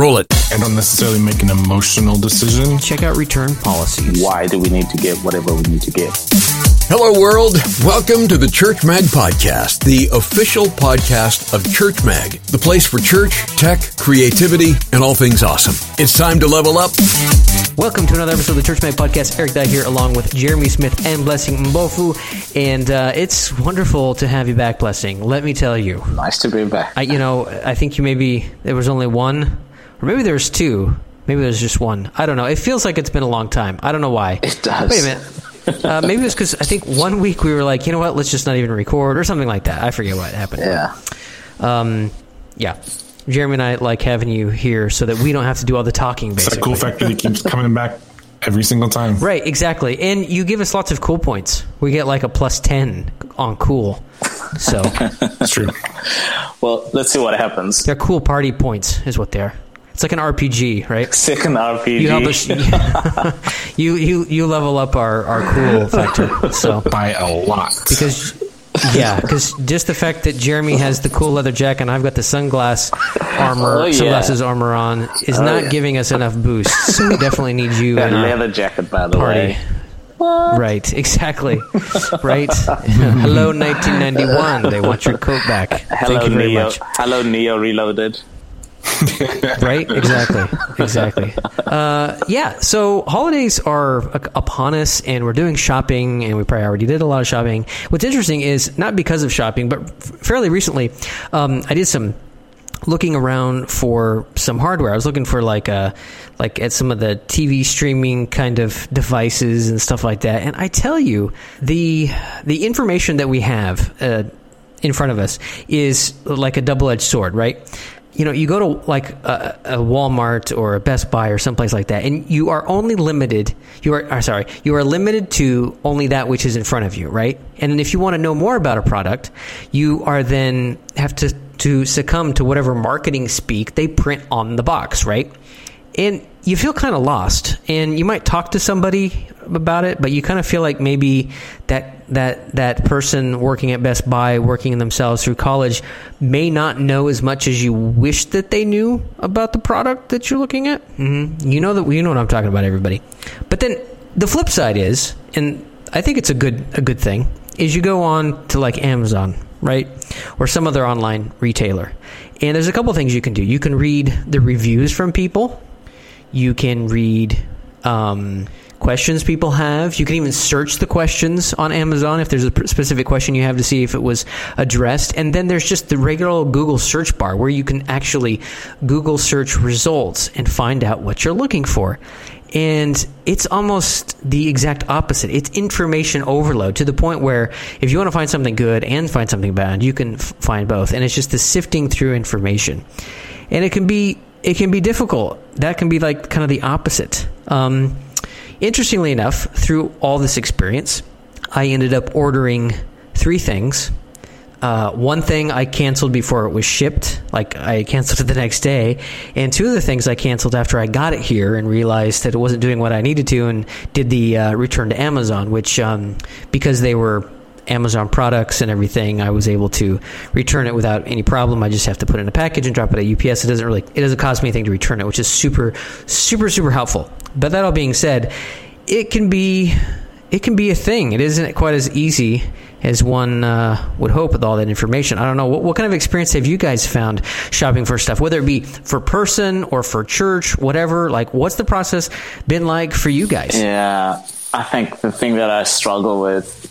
Roll it. I don't necessarily make an emotional decision. Check out return policies. Why do we need to get whatever we need to get? Hello, world. Welcome to the Church Mag Podcast, the official podcast of Church Mag, the place for church, tech, creativity, and all things awesome. It's time to level up. Welcome to another episode of the Church Mag Podcast. Eric Dye here, along with Jeremy Smith and Blessing Mbofu. And uh, it's wonderful to have you back, Blessing. Let me tell you. Nice to be back. I, you know, I think you maybe, there was only one, or maybe there's two. Maybe there's just one. I don't know. It feels like it's been a long time. I don't know why. It does. Wait a minute. Uh, maybe it's because I think one week we were like, you know what, let's just not even record or something like that. I forget what happened. Yeah. Um, yeah. Jeremy and I like having you here so that we don't have to do all the talking. It's Basically, that cool factor that keeps coming back every single time. right? Exactly. And you give us lots of cool points. We get like a plus ten on cool. So That's true. Well, let's see what happens. they're cool party points, is what they are. It's like an RPG, right? Second RPG. You help us. you you you level up our our cool factor. So By a lot. because yeah, because just the fact that Jeremy has the cool leather jacket and I've got the sunglass armor, Oh, yeah. sunglasses armor on, is Oh, not yeah. giving us enough boost. So we definitely need you that in our leather jacket, by the party. way. Right, exactly. Right. Hello, 1991. They want your coat back. Hello, Thank you very Neo. much. Hello, Neo Reloaded. Right, exactly, exactly. Uh, yeah. So holidays are upon us, and we're doing shopping, and we probably already did a lot of shopping. What's interesting is not because of shopping, but fairly recently, um, I did some looking around for some hardware. I was looking for like uh like at some of the TV streaming kind of devices and stuff like that. And I tell you, the the information that we have uh, in front of us is like a double edged sword, right? You know, you go to like a, a Walmart or a Best Buy or someplace like that, and you are only limited. You are sorry, you are limited to only that which is in front of you, right? And if you want to know more about a product, you are then have to to succumb to whatever marketing speak they print on the box, right? And you feel kind of lost, and you might talk to somebody about it, but you kind of feel like maybe that that that person working at Best Buy, working themselves through college, may not know as much as you wish that they knew about the product that you're looking at. Mm-hmm. You know that you know what I'm talking about, everybody. But then the flip side is, and I think it's a good a good thing, is you go on to like Amazon, right, or some other online retailer, and there's a couple things you can do. You can read the reviews from people. You can read um, questions people have. You can even search the questions on Amazon if there's a specific question you have to see if it was addressed. And then there's just the regular Google search bar where you can actually Google search results and find out what you're looking for. And it's almost the exact opposite. It's information overload to the point where if you want to find something good and find something bad, you can f- find both. And it's just the sifting through information. And it can be it can be difficult. That can be like kind of the opposite. Um, interestingly enough, through all this experience, I ended up ordering three things. Uh, one thing I canceled before it was shipped, like I canceled it the next day, and two of the things I canceled after I got it here and realized that it wasn't doing what I needed to, and did the uh, return to Amazon, which um, because they were Amazon products and everything, I was able to return it without any problem. I just have to put it in a package and drop it at UPS. It doesn't really, it doesn't cost me anything to return it, which is super, super, super helpful. But that all being said, it can be, it can be a thing. It isn't quite as easy as one uh, would hope with all that information. I don't know what, what kind of experience have you guys found shopping for stuff, whether it be for person or for church, whatever. Like, what's the process been like for you guys? Yeah, I think the thing that I struggle with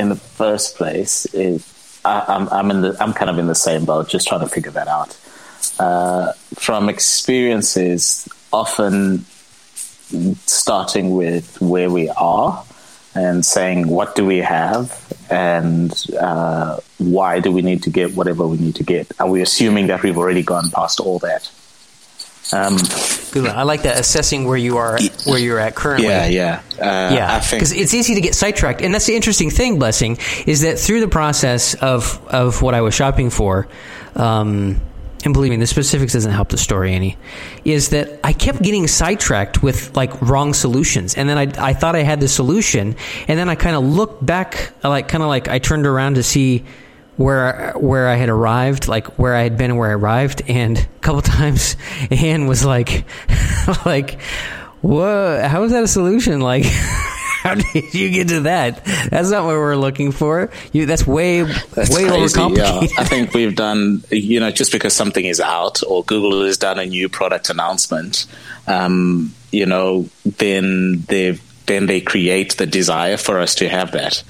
in the first place is I, I'm I'm in the I'm kind of in the same boat, just trying to figure that out. Uh, from experiences, often starting with where we are and saying what do we have and uh, why do we need to get whatever we need to get. Are we assuming that we've already gone past all that? Um, Good one. I like that assessing where you are, where you're at currently. yeah, yeah, uh, Yeah, because it's easy to get sidetracked, and that's the interesting thing. Blessing is that through the process of of what I was shopping for, um, and believe me, the specifics doesn't help the story any. Is that I kept getting sidetracked with like wrong solutions, and then I I thought I had the solution, and then I kind of looked back, like kind of like I turned around to see where where I had arrived, like where I had been and where I arrived, and a couple times Anne was like, like, whoa, How is that a solution? Like, how did you get to that? That's not what we're looking for. You, that's way, That's way crazy, overcomplicated. Yeah. I think we've done, you know, just because something is out or Google has done a new product announcement, um, you know, then they then they create the desire for us to have that,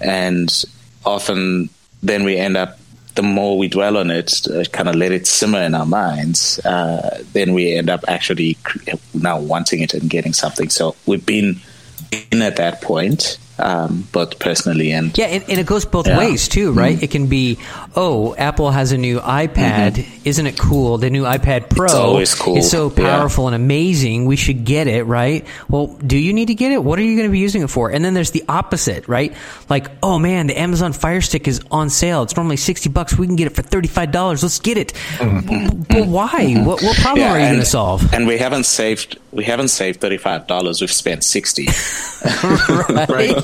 and often then we end up. The more we dwell on it, uh, kind of let it simmer in our minds, uh, then we end up actually now wanting it and getting something. So we've been in at that point, um, both personally and Yeah, and, and it goes both Yeah. ways too, right? Mm-hmm. It can be, oh, Apple has a new iPad. Isn't it cool? The new iPad Pro It's always cool. is so Yeah. powerful and amazing. We should get it, right? Well, do you need to get it? What are you going to be using it for? And then there's the opposite, right? Like, oh man, the Amazon Fire Stick is on sale. It's normally sixty bucks. We can get it for thirty five dollars. Let's get it. Mm-hmm. But why? What, what problem are you going to solve? And we haven't saved we haven't saved thirty five dollars. We've spent sixty. right?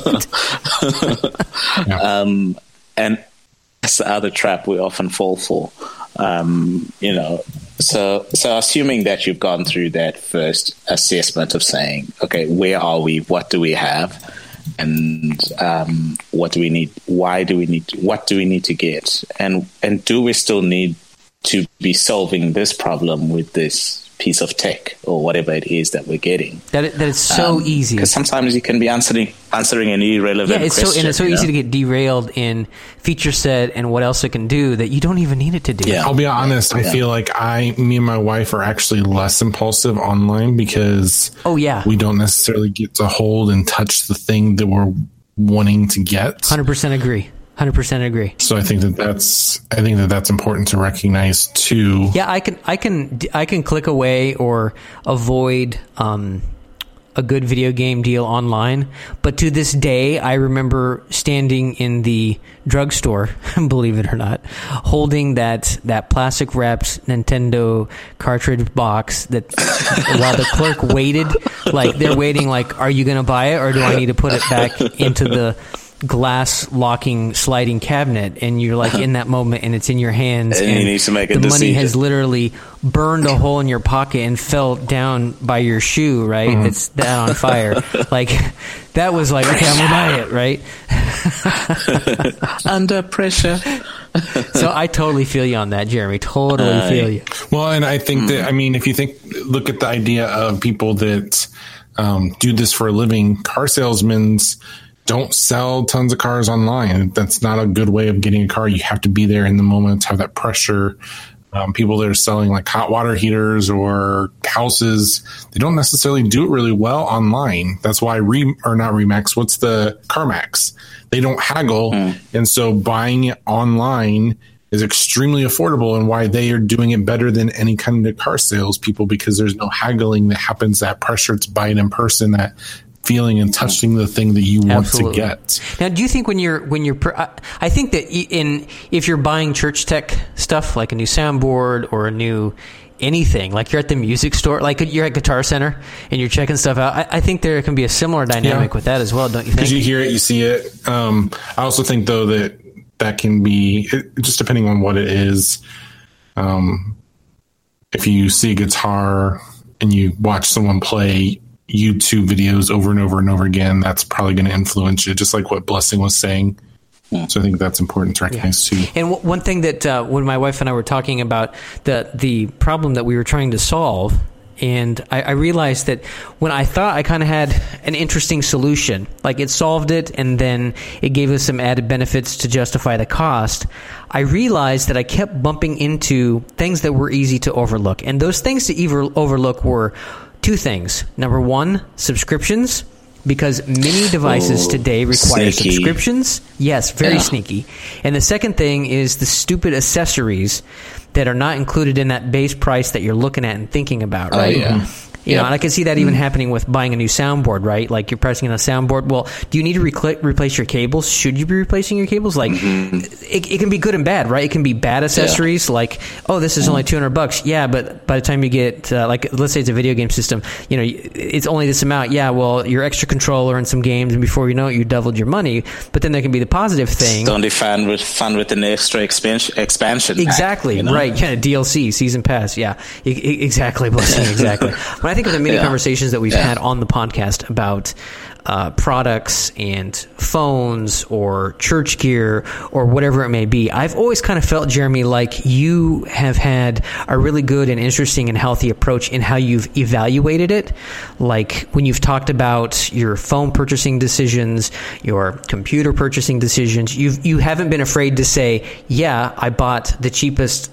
um, and that's the other trap we often fall for. Um, you know, so so assuming that you've gone through that first assessment of saying, okay, where are we? What do we have? And um, what do we need? Why do we need? What do we need to get? And and do we still need to be solving this problem with this piece of tech or whatever it is that we're getting? That it, that it's so um, easy. Because sometimes you can be answering answering an irrelevant Yeah, it's so question. and it's so easy know? to get derailed in feature set and what else it can do that you don't even need it to do. Yeah. I'll be honest. I feel like I, me and my wife are actually less impulsive online because Oh yeah, we don't necessarily get to hold and touch the thing that we're wanting to get. hundred percent agree. Hundred percent agree. So I think that that's I think that that's important to recognize too. Yeah, I can I can I can click away or avoid um, a good video game deal online, but to this day, I remember standing in the drugstore, believe it or not, holding that that plastic wrapped Nintendo cartridge box that while the clerk waited, like they're waiting, like, are you going to buy it or do I need to put it back into the glass locking sliding cabinet and you're like in that moment and it's in your hands And you need to make a the money has literally burned a hole in your pocket and fell down by your shoe right? Mm-hmm. it's that on fire. Like that was like okay i'm gonna buy it right? Under pressure. so i totally feel you on that jeremy. Totally Uh, feel you. Well, and I think that I mean, if you think look at the idea of people that um, do this for a living, car salesmen don't sell tons of cars online. That's not a good way of getting a car. You have to be there in the moment, have that pressure. Um, people that are selling like hot water heaters or houses, they don't necessarily do it really well online. That's why Re or not Remax. What's the CarMax? They don't haggle, and so buying it online is extremely affordable and why they are doing it better than any kind of car sales people because there's no haggling that happens that pressure to buy it in person that feeling and touching the thing that you want Absolutely. to get now do you think when you're when you're I think that in if you're buying church tech stuff like a new soundboard or a new anything like you're at the music store like you're at guitar center and you're checking stuff out i, I think there can be a similar dynamic Yeah. with that as well don't you because think you hear it you see it um, i also think though that that can be just depending on what it is um, if you see a guitar and you watch someone play youtube videos over and over and over again that's probably going to influence you just like what blessing was saying. So i think that's important to recognize too. And w- one thing that uh, when my wife and I were talking about the the problem that we were trying to solve, and I, I realized that when I thought I kind of had an interesting solution, like it solved it, and then it gave us some added benefits to justify the cost. I realized that I kept bumping into things that were easy to overlook, and those things to ever overlook were two things. Number one, subscriptions. Because many devices Oh, today require sneaky. subscriptions. Yes, very Yeah. sneaky. And the second thing is the stupid accessories that are not included in that base price that you're looking at and thinking about, oh, right? yeah. You yep. know, and I can see that even mm. happening with buying a new soundboard, right? Like you're pressing on a soundboard. Well, do you need to replace your cables? Should you be replacing your cables? Like, mm-hmm. it, it, can be good and bad, right? It can be bad accessories, yeah. like, oh, this is only mm. 200 bucks. Yeah, but by the time you get, uh, like, let's say it's a video game system, you know, it's only this amount. Yeah, well, your extra controller and some games, and before you know it, you doubled your money. But then there can be the positive thing. It's only fun with fun with an extra expansion. expansion exactly, pack, you know? right? Yeah, DLC, season pass. Yeah, exactly, blessing, exactly. when I think of the many yeah. conversations that we've yeah. had on the podcast about uh, products and phones or church gear or whatever it may be. I've always kind of felt, Jeremy, like you have had a really good and interesting and healthy approach in how you've evaluated it. Like when you've talked about your phone purchasing decisions, your computer purchasing decisions, you've, you haven't been afraid to say, yeah, I bought the cheapest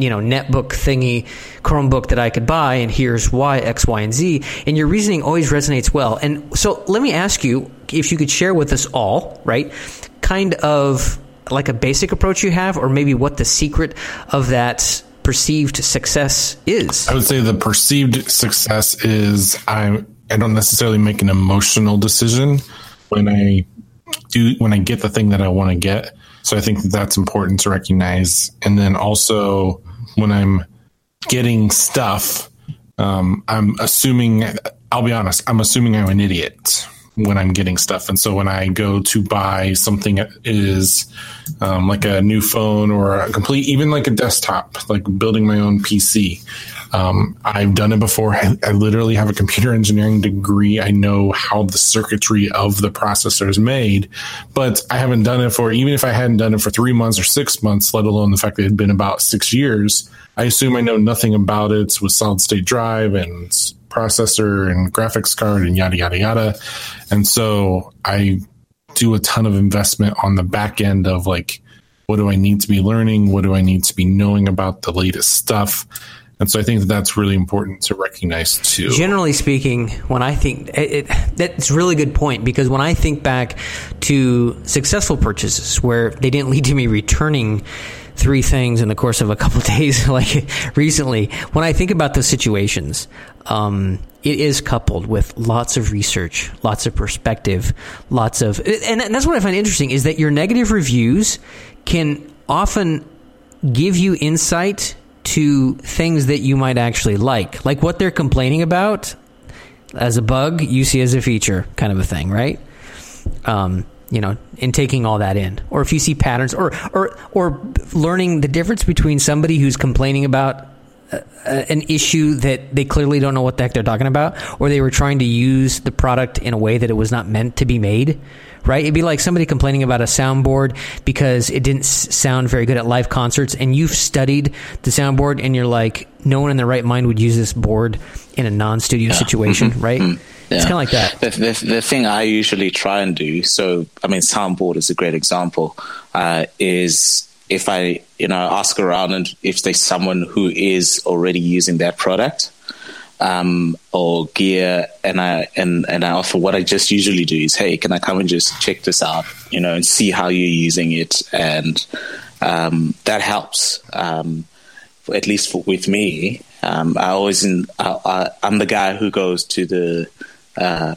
you know netbook thingy chromebook that i could buy and here's why x y and z and your reasoning always resonates well. And so let me ask you if you could share with us all right kind of like a basic approach you have or maybe what the secret of that perceived success is. I would say the perceived success is i i don't necessarily make an emotional decision when i do when i get the thing that i want to get so I think that that's important to recognize. And then also when I'm getting stuff, um, I'm assuming, I'll be honest, I'm assuming I'm an idiot when I'm getting stuff. And so when I go to buy something that is um, like a new phone or a complete, even like a desktop, like building my own PC, um, I've done it before. I, I, literally have a computer engineering degree. I know how the circuitry of the processor is made, but I haven't done it for, even if I hadn't done it for three months or six months, let alone the fact that it had been about six years, I assume I know nothing about it with solid state drive and processor and graphics card and yada, yada, yada. And so I do a ton of investment on the back end of like, what do I need to be learning? What do I need to be knowing about the latest stuff? And so I think that that's really important to recognize too. Generally speaking, when I think it, that's a really good point because when I think back to successful purchases where they didn't lead to me returning three things in the course of a couple of days, like recently, when I think about those situations, um, it is coupled with lots of research, lots of perspective, lots of, and that's what I find interesting is that your negative reviews can often give you insight to things that you might actually like. Like what they're complaining about as a bug, you see as a feature, kind of a thing, right? Um, you know, in taking all that in, or if you see patterns, or or or learning the difference between somebody who's complaining about uh, an issue that they clearly don't know what the heck they're talking about, or they were trying to use the product in a way that it was not meant to be made right? It'd be like somebody complaining about a soundboard because it didn't s- sound very good at live concerts, and you've studied the soundboard, and you're like, no one in their right mind would use this board in a non-studio yeah. situation, mm-hmm. right? Mm-hmm. Yeah. It's kind of like that. The, the, the, thing I usually try and do, so I mean, soundboard is a great example, uh, is if I, you know, ask around and if there's someone who is already using that product, um, or gear, and I and and I offer what I just usually do is, hey, can I come and just check this out, you know, and see how you're using it, and um, that helps. Um, at least for, with me, um, I always in, I, am the guy who goes to the. Uh,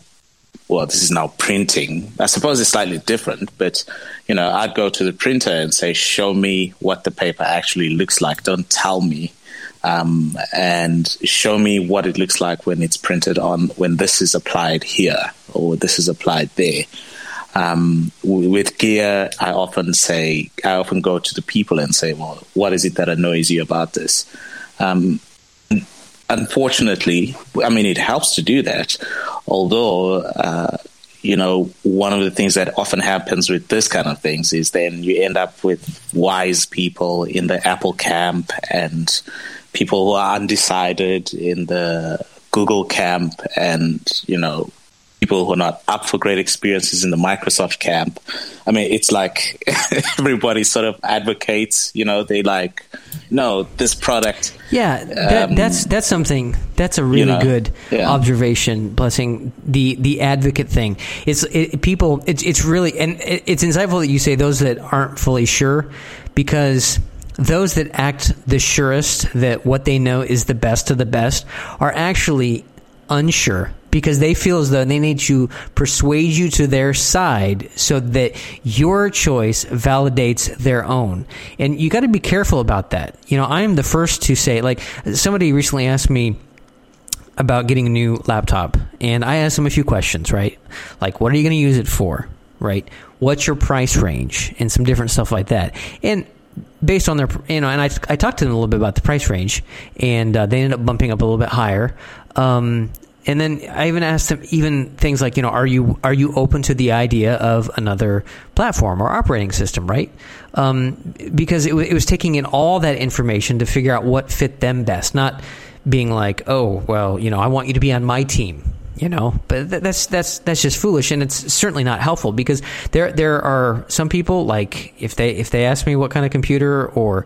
well, this is now printing. I suppose it's slightly different, but you know, I'd go to the printer and say, "Show me what the paper actually looks like. Don't tell me um, and show me what it looks like when it's printed on when this is applied here or this is applied there. Um, with gear, I often say, I often go to the people and say, well, what is it that annoys you about this? Um, unfortunately, I mean, it helps to do that, although, uh, you know, one of the things that often happens with this kind of things is then you end up with wise people in the Apple camp and people who are undecided in the Google camp and, you know, people who are not up for great experiences in the Microsoft camp. I mean, it's like everybody sort of advocates, you know, they like, no, this product. Yeah, that, um, that's that's something. That's a really you know, good yeah. observation. Blessing the the advocate thing. It's it, people. It's it's really and it, it's insightful that you say those that aren't fully sure because those that act the surest that what they know is the best of the best are actually unsure because they feel as though they need to persuade you to their side so that your choice validates their own. And you got to be careful about that. You know, I'm the first to say, like, somebody recently asked me about getting a new laptop, and I asked them a few questions, right? Like, what are you going to use it for, right? What's your price range, and some different stuff like that. And based on their, you know, and I, I talked to them a little bit about the price range, and uh, they ended up bumping up a little bit higher. Um, and then I even asked them even things like, you know, are you are you open to the idea of another platform or operating system, right? Um, because it, w- it was taking in all that information to figure out what fit them best, not being like, oh, well, you know, I want you to be on my team, you know. But th- that's that's that's just foolish, and it's certainly not helpful because there there are some people like if they if they ask me what kind of computer or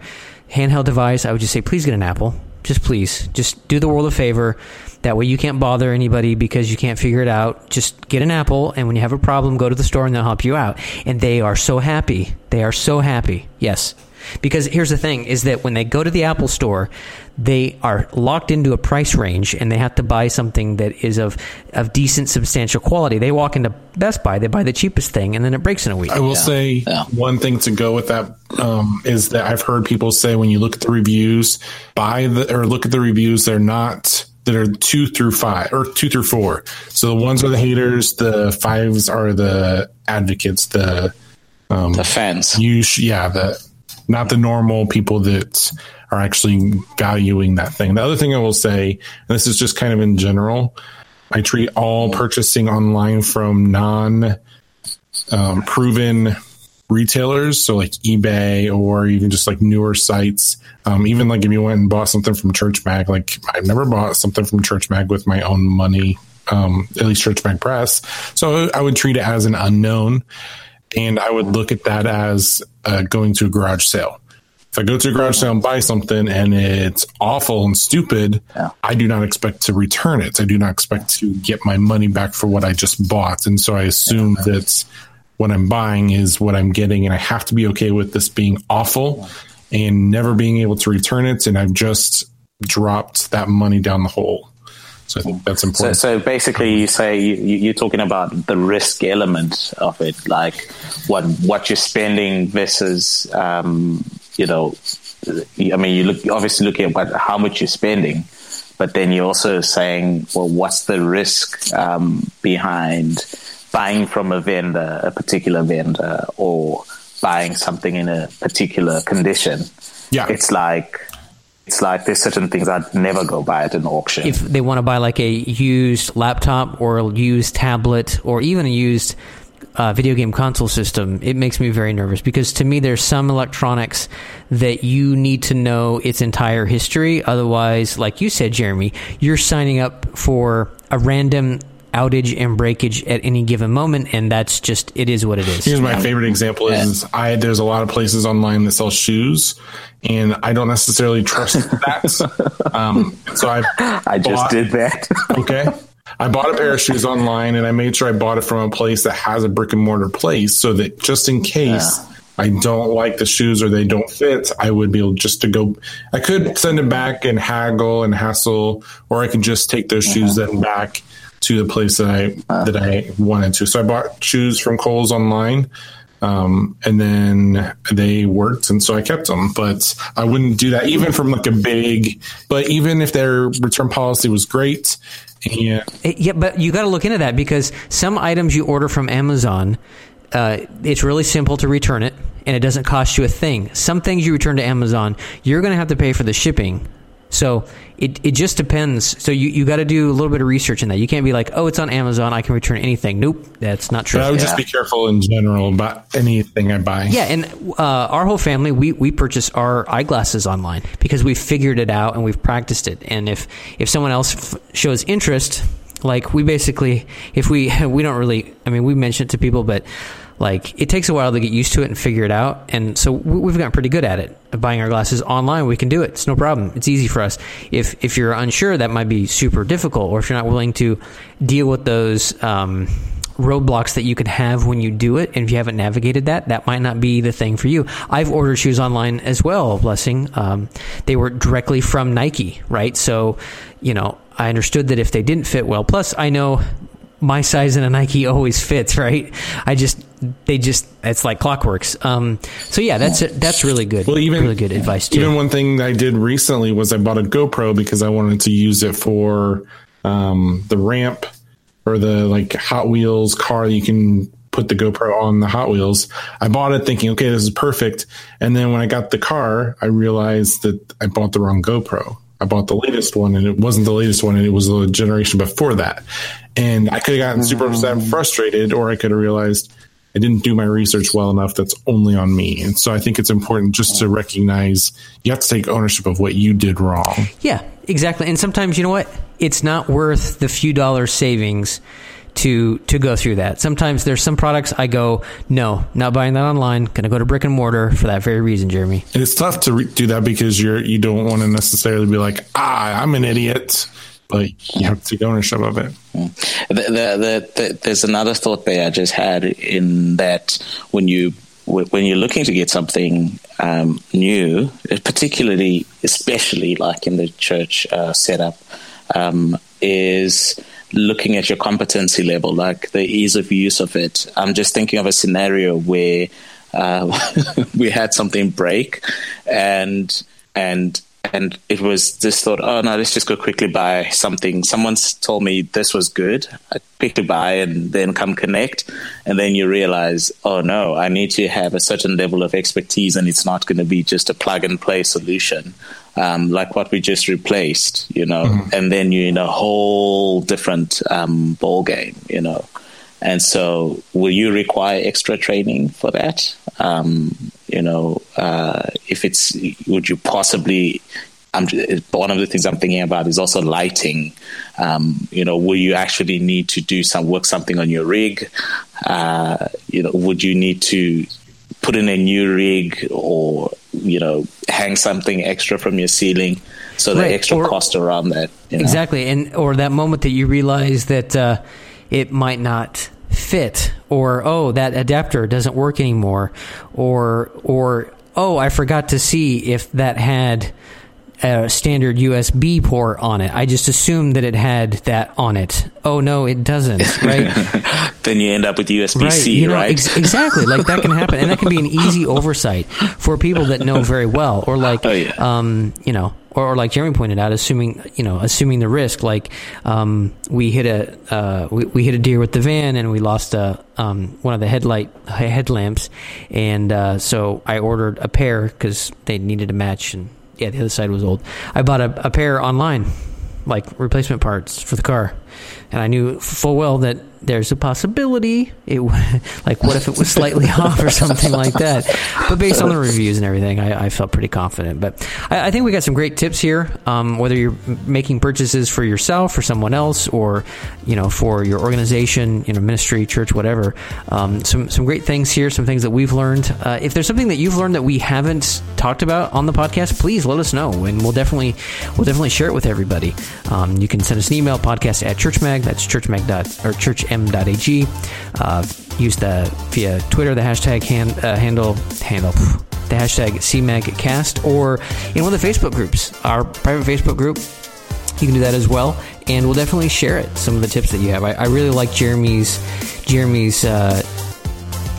handheld device, I would just say, please get an Apple, just please, just do the world a favor that way you can't bother anybody because you can't figure it out. Just get an Apple, and when you have a problem, go to the store and they'll help you out. And they are so happy. They are so happy. Yes. Because here's the thing is that when they go to the Apple store, they are locked into a price range and they have to buy something that is of, of decent, substantial quality. They walk into Best Buy, they buy the cheapest thing, and then it breaks in a week. I will say Yeah. one thing to go with that um, is that I've heard people say when you look at the reviews, buy the or look at the reviews, they're not that are two through five or two through four. So the ones are the haters, the fives are the advocates, the um, The fans. you sh- yeah the not the normal people that are actually valuing that thing. The other thing i will say and this is just kind of in general i treat all purchasing online from non um, proven retailers so like ebay or even just like newer sites. Um, even like if you went and bought something from church mag like i've never bought something from church mag with my own money um, at least church mag press. So i would treat it as an unknown and I would look at that as uh, going to a garage sale. If I go to a garage sale and buy something and it's awful and stupid, Yeah. I do not expect to return it. I do not expect to get my money back for what I just bought. And so I assume that what I'm buying is what I'm getting, and I have to be okay with this being awful and never being able to return it. And I've just dropped that money down the hole. So I think that's important. so basically, you say you, you're talking about the risk element of it, like what what you're spending versus, um, you know, I mean, you look obviously looking at what, how much you're spending, but then you're also saying, well, what's the risk um, behind buying from a vendor, a particular vendor, or buying something in a particular condition? Yeah. it's like. It's like there's certain things I'd never go buy at an auction. if they want to buy like a used laptop or a used tablet or even a used uh, video game console system, it makes me very nervous because to me, there's some electronics that you need to know its entire history. Otherwise, like you said, Jeremy, you're signing up for a random outage and breakage at any given moment, and that's just it is what it is. Here's my favorite example is I there's a lot of places online that sell shoes and I don't necessarily trust that. um, so I I just bought- did that. okay. I bought a pair of shoes online and I made sure I bought it from a place that has a brick and mortar place so that just in case I don't like the shoes or they don't fit, I would be able just to go. I could send it back and haggle and hassle, or I could just take those shoes then back to the place that I that I wanted to. So I bought shoes from Kohl's online. Um, and then they worked, and so I kept them. But I wouldn't do that even from like a big. But even if their return policy was great, and Eh, Yeah, but you got to look into that because some items you order from Amazon, uh, it's really simple to return it, and it doesn't cost you a thing. Some things you return to Amazon, you're going to have to pay for the shipping. So it, it just depends. So you, you got to do a little bit of research in that. You can't be like, oh, it's on Amazon, I can return anything. Nope, that's not true. But I would just be careful in general about anything I buy. Yeah, and uh, our whole family we we purchase our eyeglasses online because we figured it out and we've practiced it. And if if someone else f- shows interest, like we basically if we we don't really I mean we mention it to people, but like it takes a while to get used to it and figure it out. And so we- we've gotten pretty good at it. Buying our glasses online, we can do it. It's no problem. It's easy for us. If if you're unsure, that might be super difficult, or if you're not willing to deal with those. Um, roadblocks that you could have when you do it and if you haven't navigated that that might not be the thing for you i've ordered shoes online as well blessing um, they were directly from nike right so you know I understood that if they didn't fit well, plus I know my size in a Nike always fits, right? I just they just it's like clockworks. Um, so yeah, that's that's really good. Well, even really good advice too. Even one thing I did recently was I bought a GoPro because I wanted to use it for um, the ramp or the like Hot Wheels car. You can put the GoPro on the Hot Wheels. I bought it thinking, okay, this is perfect. And then when I got the car, I realized that I bought the wrong GoPro. I bought the latest one and it wasn't the latest one and it was the generation before that. And I could have gotten super upset and mm. frustrated, or I could have realized I didn't do my research well enough. That's only on me. And so I think it's important just to recognize you have to take ownership of what you did wrong. Yeah, exactly. And sometimes, you know what? It's not worth the few dollars savings to to go through that. Sometimes there's some products I go, no, not buying that online. Going to go to brick and mortar for that very reason, Jeremy. And it's tough to re- do that because you're you don't want to necessarily be like, ah, I'm an idiot but you have to take ownership of it. The, the, the, there's another thought there I just had in that when you when you're looking to get something um, new, particularly, especially like in the church uh, setup, um, is looking at your competency level, like the ease of use of it. I'm just thinking of a scenario where uh, we had something break, and and and it was this thought, oh no, let's just go quickly buy something. Someone's told me this was good. I quickly buy and then come connect. And then you realize, oh no, I need to have a certain level of expertise and it's not going to be just a plug and play solution. Um, like what we just replaced, you know, mm-hmm. and then you're in a whole different um, ball game, you know. And so, will you require extra training for that? Um, you know, uh, if it's, would you possibly? I'm, one of the things I'm thinking about is also lighting. Um, you know, will you actually need to do some work something on your rig? Uh, you know, would you need to put in a new rig or you know hang something extra from your ceiling? So the right. extra or, cost around that. You know? Exactly, and or that moment that you realize that. Uh, it might not fit or oh that adapter doesn't work anymore or or oh I forgot to see if that had a standard USB port on it. I just assumed that it had that on it. Oh no, it doesn't. Right? then you end up with USB C, right? You know, right? Ex- exactly. Like that can happen, and that can be an easy oversight for people that know very well, or like, oh, yeah. um, you know, or, or, like Jeremy pointed out, assuming you know, assuming the risk. Like um, we hit a uh, we, we, hit a deer with the van, and we lost a um, one of the headlight headlamps, and uh, so I ordered a pair because they needed a match, and yeah, the other side was old. I bought a, a pair online, like replacement parts for the car, and I knew full well that there's a possibility it like what if it was slightly off or something like that. But based on the reviews and everything i, I felt pretty confident. But I, I, think we got some great tips here um, whether you're making purchases for yourself or someone else or you know for your organization you know ministry church whatever. Um, some some great things here some things that we've learned. Uh, if there's something that you've learned that we haven't talked about on the podcast please let us know and we'll definitely we'll definitely share it with everybody. Um, you can send us an email podcast at churchmag that's churchmag dot or church m.ag. Uh, use the via Twitter the hashtag hand, uh, handle handle the hashtag CMAGcast or in one of the Facebook groups, our private Facebook group. You can do that as well, and we'll definitely share it. Some of the tips that you have. I, I really like Jeremy's Jeremy's. Uh,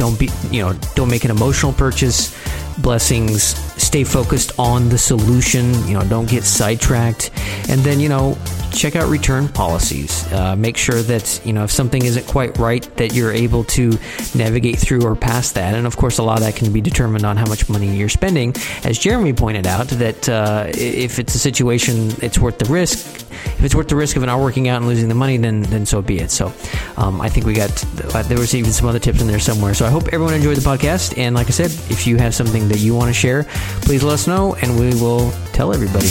don't be you know don't make an emotional purchase blessings stay focused on the solution you know don't get sidetracked and then you know check out return policies. Uh, make sure that you know if something isn't quite right, that you're able to navigate through or past that. And of course, a lot of that can be determined on how much money you're spending. As Jeremy pointed out, that uh, if it's a situation, it's worth the risk. If it's worth the risk of not working out and losing the money, then then so be it. So um, I think we got uh, there was even some other tips in there somewhere. So I hope everyone enjoyed the podcast. And like I said, if you have something that you want to share, please let us know, and we will tell everybody.